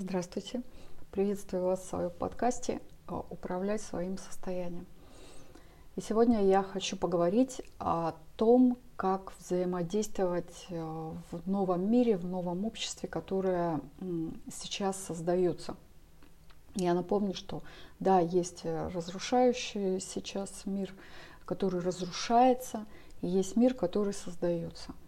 Здравствуйте. Приветствую вас в своем подкасте «Управлять своим состоянием». И сегодня я хочу поговорить о том, как взаимодействовать э, в новом мире, в новом обществе, которое сейчас создается. Я напомню, что да, есть разрушающий сейчас мир, который разрушается, и есть мир, который создается –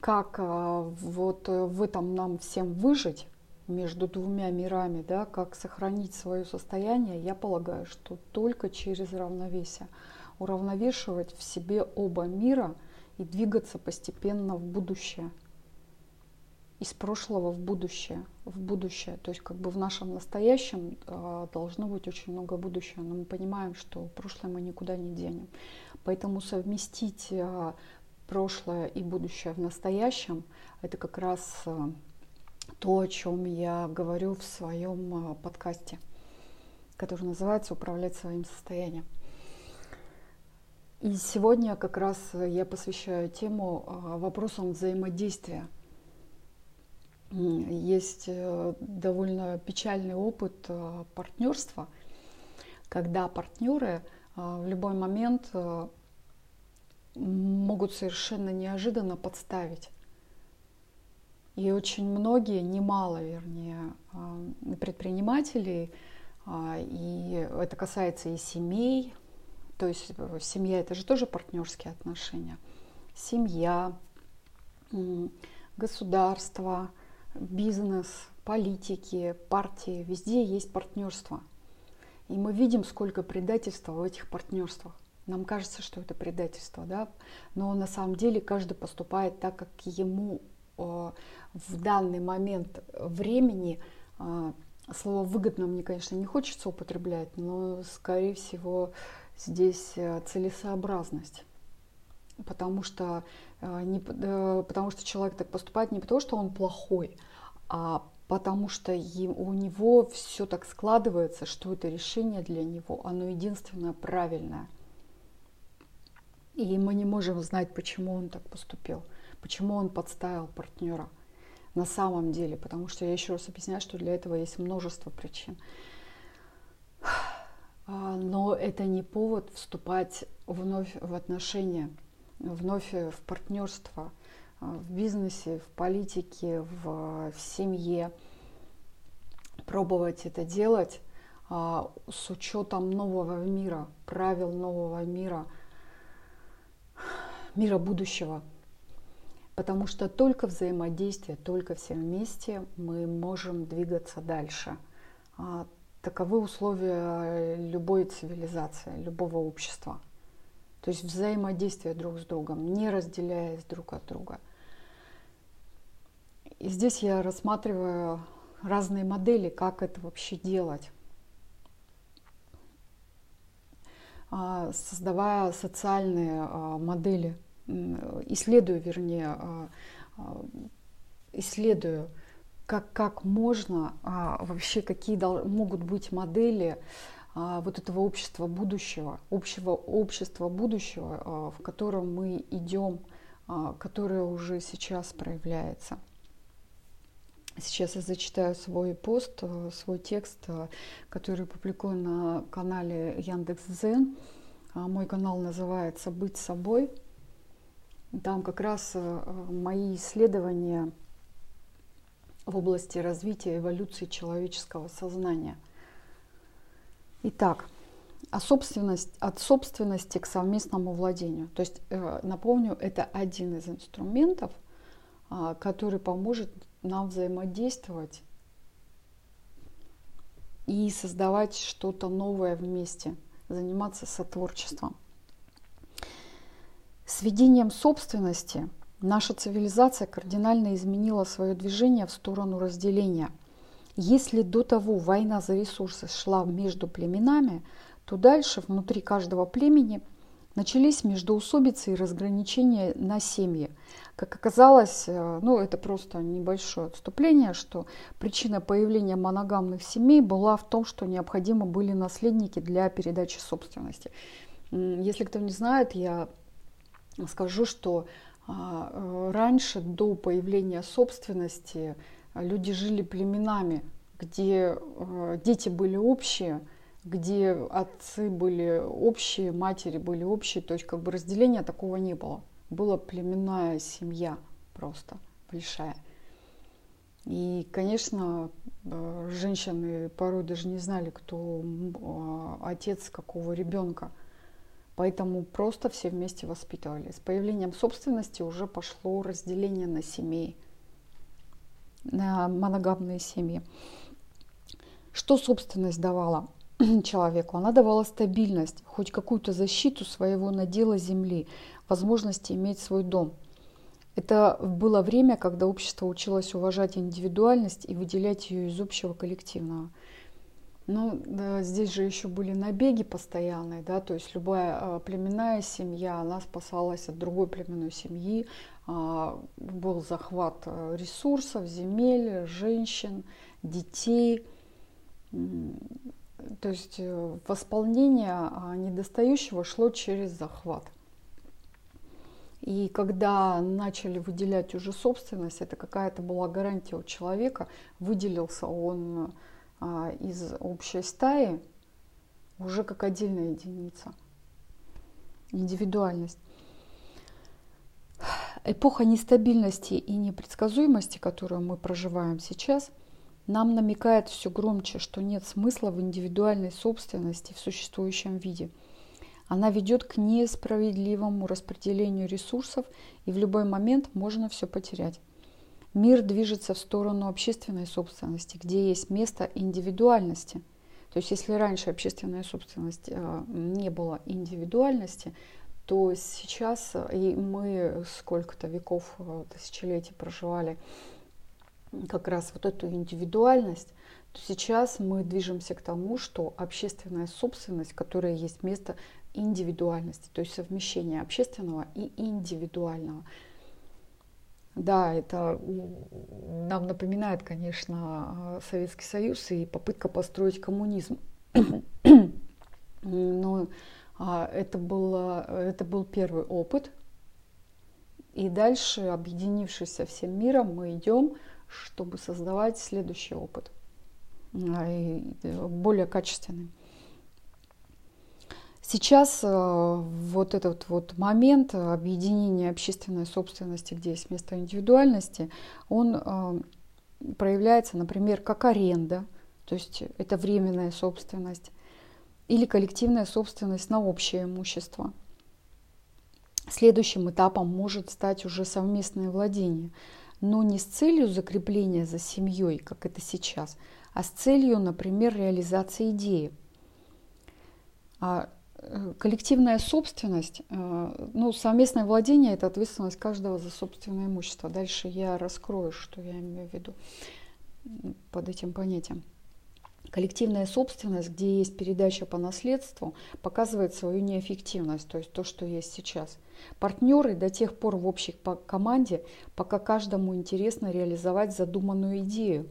как а, вот э, в этом нам всем выжить между двумя мирами, да, как сохранить свое состояние, я полагаю, что только через равновесие. Уравновешивать в себе оба мира и двигаться постепенно в будущее. Из прошлого в будущее, в будущее. То есть как бы в нашем настоящем э, должно быть очень много будущего, но мы понимаем, что прошлое мы никуда не денем. Поэтому совместить э, прошлое и будущее в настоящем, это как раз э, то, о чем я говорю в своем э, подкасте, который называется «Управлять своим состоянием». И сегодня как раз я посвящаю тему э, вопросам взаимодействия. Есть довольно печальный опыт партнерства, когда партнеры в любой момент могут совершенно неожиданно подставить. И очень многие, немало вернее, а, предпринимателей, а, и это касается и семей, то есть э, семья это же тоже партнерские отношения, семья, государство, бизнес, политики, партии, везде есть партнерство. И мы видим, сколько предательства в этих партнерствах. Нам кажется, что это предательство, да, но на самом деле каждый поступает так, как ему э, в данный момент времени э, слово выгодно мне, конечно, не хочется употреблять, но, скорее всего, здесь э, целесообразность. Потому что, не, потому что человек так поступает не потому, что он плохой, а потому что у него все так складывается, что это решение для него, оно единственное правильное – и мы не можем знать, почему он так поступил, почему он подставил партнера на самом деле, потому что я еще раз объясняю, что для этого есть множество причин. А, но это не повод вступать вновь в отношения, вновь в партнерство, а, в бизнесе, в политике, в, в семье. Пробовать это делать а, с учетом нового мира, правил нового мира – мира будущего. Потому что только взаимодействие, только все вместе мы можем двигаться дальше. А таковы условия любой цивилизации, любого общества. То есть взаимодействие друг с другом, не разделяясь друг от друга. И здесь я рассматриваю разные модели, как это вообще делать. А, создавая социальные а, модели исследую, вернее, а, а, исследую, как, как можно а, вообще, какие могут быть модели вот этого общества будущего, общего общества будущего, в котором мы идем, которое уже сейчас проявляется. Сейчас я зачитаю свой пост, свой текст, который публикую на канале Яндекс.Зен. Мой канал называется «Быть собой». Там как раз э, мои исследования в области развития эволюции человеческого сознания. Итак, а собственность, от собственности к совместному владению. То есть, э, напомню, это один из инструментов, а, который поможет нам взаимодействовать и создавать что-то новое вместе, заниматься сотворчеством. С введением собственности наша цивилизация кардинально изменила свое движение в сторону разделения. Если до того война за ресурсы шла между племенами, то дальше внутри каждого племени начались междоусобицы и разграничения на семьи. Как оказалось, э, ну это просто небольшое отступление, что причина появления моногамных семей была в том, что необходимы были наследники для передачи собственности. Если кто не знает, я скажу, что А, э, раньше, до появления собственности, люди жили племенами, где э, дети были общие, где отцы были общие, матери были общие, то есть как бы разделения такого не было. Была племенная семья просто большая. И, конечно, э, женщины порой даже не знали, кто отец какого ребенка. Поэтому просто все вместе воспитывали. С появлением собственности уже пошло разделение на семьи, на моногамные семьи. Что собственность давала человеку? Она давала стабильность, хоть какую-то защиту своего надела земли, возможности иметь свой дом. Это было время, когда общество училось уважать индивидуальность и выделять ее из общего коллективного. Ну, да, здесь же еще были набеги постоянные, да, то есть любая э, племенная семья, она спасалась от другой племенной семьи, э, был захват э, ресурсов, земель, женщин, детей. То есть э, восполнение недостающего шло через захват. И когда начали выделять уже собственность, это какая-то была гарантия у человека, выделился он а, из общей стаи уже как отдельная единица. Индивидуальность. Эпоха нестабильности и непредсказуемости, которую мы проживаем сейчас, нам намекает все громче, что нет смысла в индивидуальной собственности в существующем виде. Она ведет к несправедливому распределению ресурсов, и в любой момент можно все потерять. Мир движется в сторону общественной собственности, где есть место индивидуальности. То есть если раньше общественная собственность э, не было индивидуальности, то сейчас э, и мы сколько-то веков, э, тысячелетий проживали как раз вот эту индивидуальность, то сейчас мы движемся к тому, что общественная собственность, которая есть место индивидуальности, то есть совмещение общественного и индивидуального – да, это нам напоминает, конечно, Советский Союз и попытка построить коммунизм. Но а, это, было, это был первый опыт. И дальше, объединившись со всем миром, мы идем, чтобы создавать следующий опыт, а, более качественный. Сейчас э, вот этот вот момент объединения общественной собственности, где есть место индивидуальности, он э, проявляется, например, как аренда, то есть это временная собственность, или коллективная собственность на общее имущество. Следующим этапом может стать уже совместное владение, но не с целью закрепления за семьей, как это сейчас, а с целью, например, реализации идеи. Коллективная собственность, э, ну, совместное владение – это ответственность каждого за собственное имущество. Дальше я раскрою, что я имею в виду под этим понятием. Коллективная собственность, где есть передача по наследству, показывает свою неэффективность, то есть то, что есть сейчас. Партнеры до тех пор в общей команде, пока каждому интересно реализовать задуманную идею.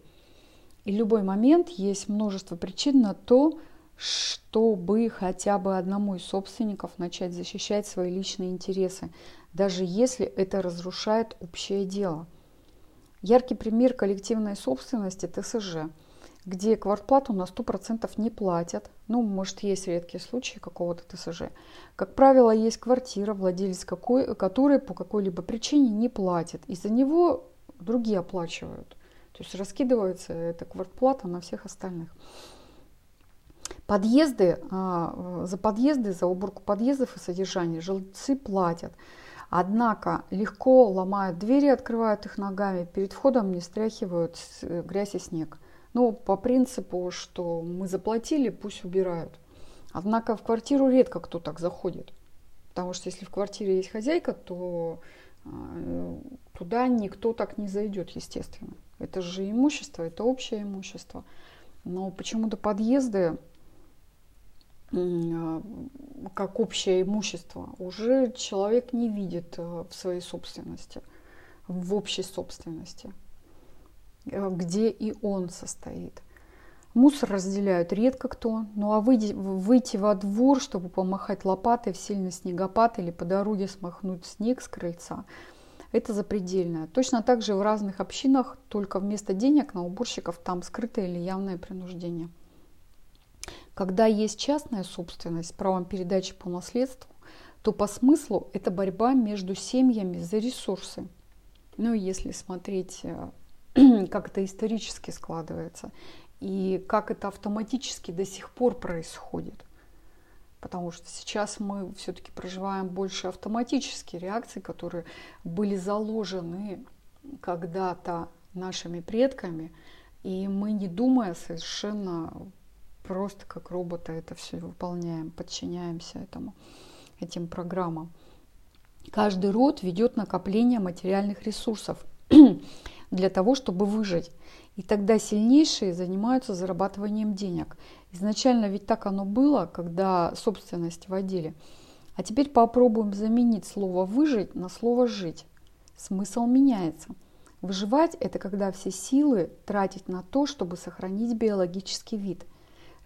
И любой момент есть множество причин на то, чтобы хотя бы одному из собственников начать защищать свои личные интересы, даже если это разрушает общее дело. Яркий пример коллективной собственности – ТСЖ, где квартплату на 100% не платят. Ну, может, есть редкие случаи какого-то ТСЖ. Как правило, есть квартира, владелец какой, которой по какой-либо причине не платит. И за него другие оплачивают. То есть раскидывается эта квартплата на всех остальных. Подъезды, а, за подъезды, за уборку подъездов и содержание жильцы платят. Однако легко ломают двери, открывают их ногами, перед входом не стряхивают грязь и снег. Ну, по принципу, что мы заплатили, пусть убирают. Однако в квартиру редко кто так заходит. Потому что если в квартире есть хозяйка, то а, туда никто так не зайдет, естественно. Это же имущество, это общее имущество. Но почему-то подъезды как общее имущество, уже человек не видит э, в своей собственности, в общей собственности, э, где и он состоит. Мусор разделяют редко кто, ну а выйти, выйти во двор, чтобы помахать лопатой в сильный снегопад или по дороге смахнуть снег с крыльца, это запредельное. Точно так же в разных общинах, только вместо денег на уборщиков там скрытое или явное принуждение. Когда есть частная собственность с правом передачи по наследству, то по смыслу это борьба между семьями за ресурсы. Ну, если смотреть, э, как это исторически складывается, и как это автоматически до сих пор происходит. Потому что сейчас мы все-таки проживаем больше автоматические реакции, которые были заложены когда-то нашими предками, и мы, не думая, совершенно просто как роботы это все выполняем, подчиняемся этому, этим программам. Каждый род ведет накопление материальных ресурсов для того, чтобы выжить. И тогда сильнейшие занимаются зарабатыванием денег. Изначально ведь так оно было, когда собственность вводили. А теперь попробуем заменить слово «выжить» на слово «жить». Смысл меняется. Выживать – это когда все силы тратить на то, чтобы сохранить биологический вид.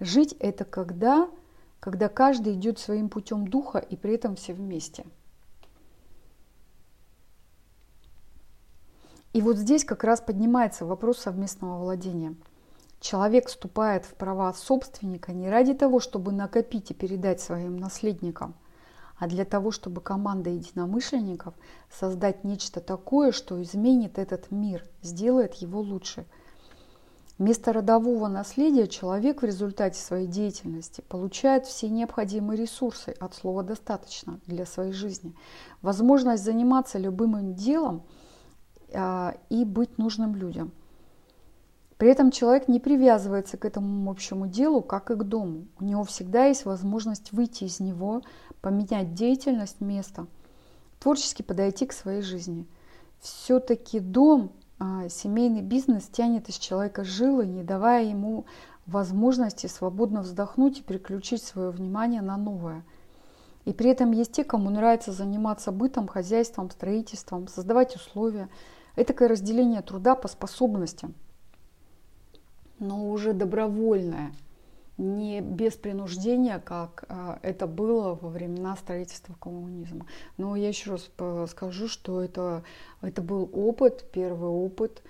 Жить – это когда, когда каждый идет своим путем духа и при этом все вместе – И вот здесь как раз поднимается вопрос совместного владения. Человек вступает в права собственника не ради того, чтобы накопить и передать своим наследникам, а для того, чтобы команда единомышленников создать нечто такое, что изменит этот мир, сделает его лучше. Вместо родового наследия человек в результате своей деятельности получает все необходимые ресурсы от слова «достаточно» для своей жизни. Возможность заниматься любым делом – а, и быть нужным людям. При этом человек не привязывается к этому общему делу, как и к дому. У него всегда есть возможность выйти из него, поменять деятельность, место, творчески подойти к своей жизни. Все-таки дом, семейный бизнес тянет из человека жилы, не давая ему возможности свободно вздохнуть и переключить свое внимание на новое. И при этом есть те, кому нравится заниматься бытом, хозяйством, строительством, создавать условия – Этакое разделение труда по способностям, но уже добровольное, не без принуждения, как а, это было во времена строительства коммунизма. Но я еще раз скажу, что это, это был опыт, первый опыт,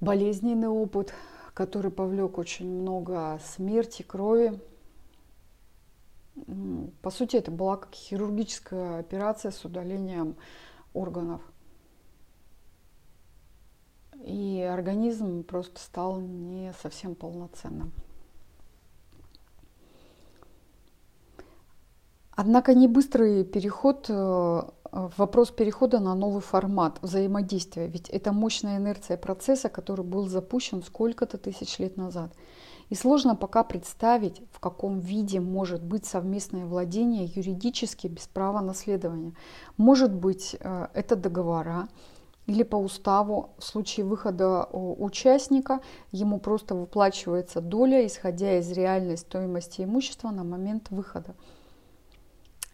болезненный опыт, который повлек очень много смерти, крови. По сути, это была как хирургическая операция с удалением органов – и организм просто стал не совсем полноценным. Однако не быстрый переход, э, вопрос перехода на новый формат взаимодействия, ведь это мощная инерция процесса, который был запущен сколько-то тысяч лет назад. И сложно пока представить, в каком виде может быть совместное владение юридически без права наследования. Может быть, э, это договора, или по уставу в случае выхода участника ему просто выплачивается доля, исходя из реальной стоимости имущества на момент выхода.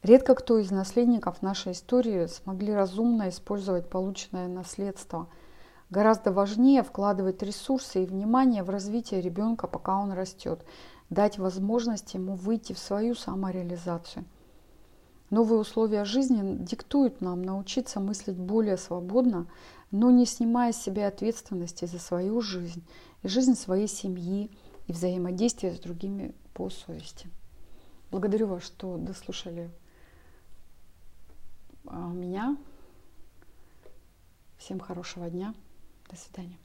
Редко кто из наследников нашей истории смогли разумно использовать полученное наследство. Гораздо важнее вкладывать ресурсы и внимание в развитие ребенка, пока он растет, дать возможность ему выйти в свою самореализацию. Новые условия жизни диктуют нам научиться мыслить более свободно, но не снимая с себя ответственности за свою жизнь и жизнь своей семьи и взаимодействие с другими по совести. Благодарю вас, что дослушали меня. Всем хорошего дня. До свидания.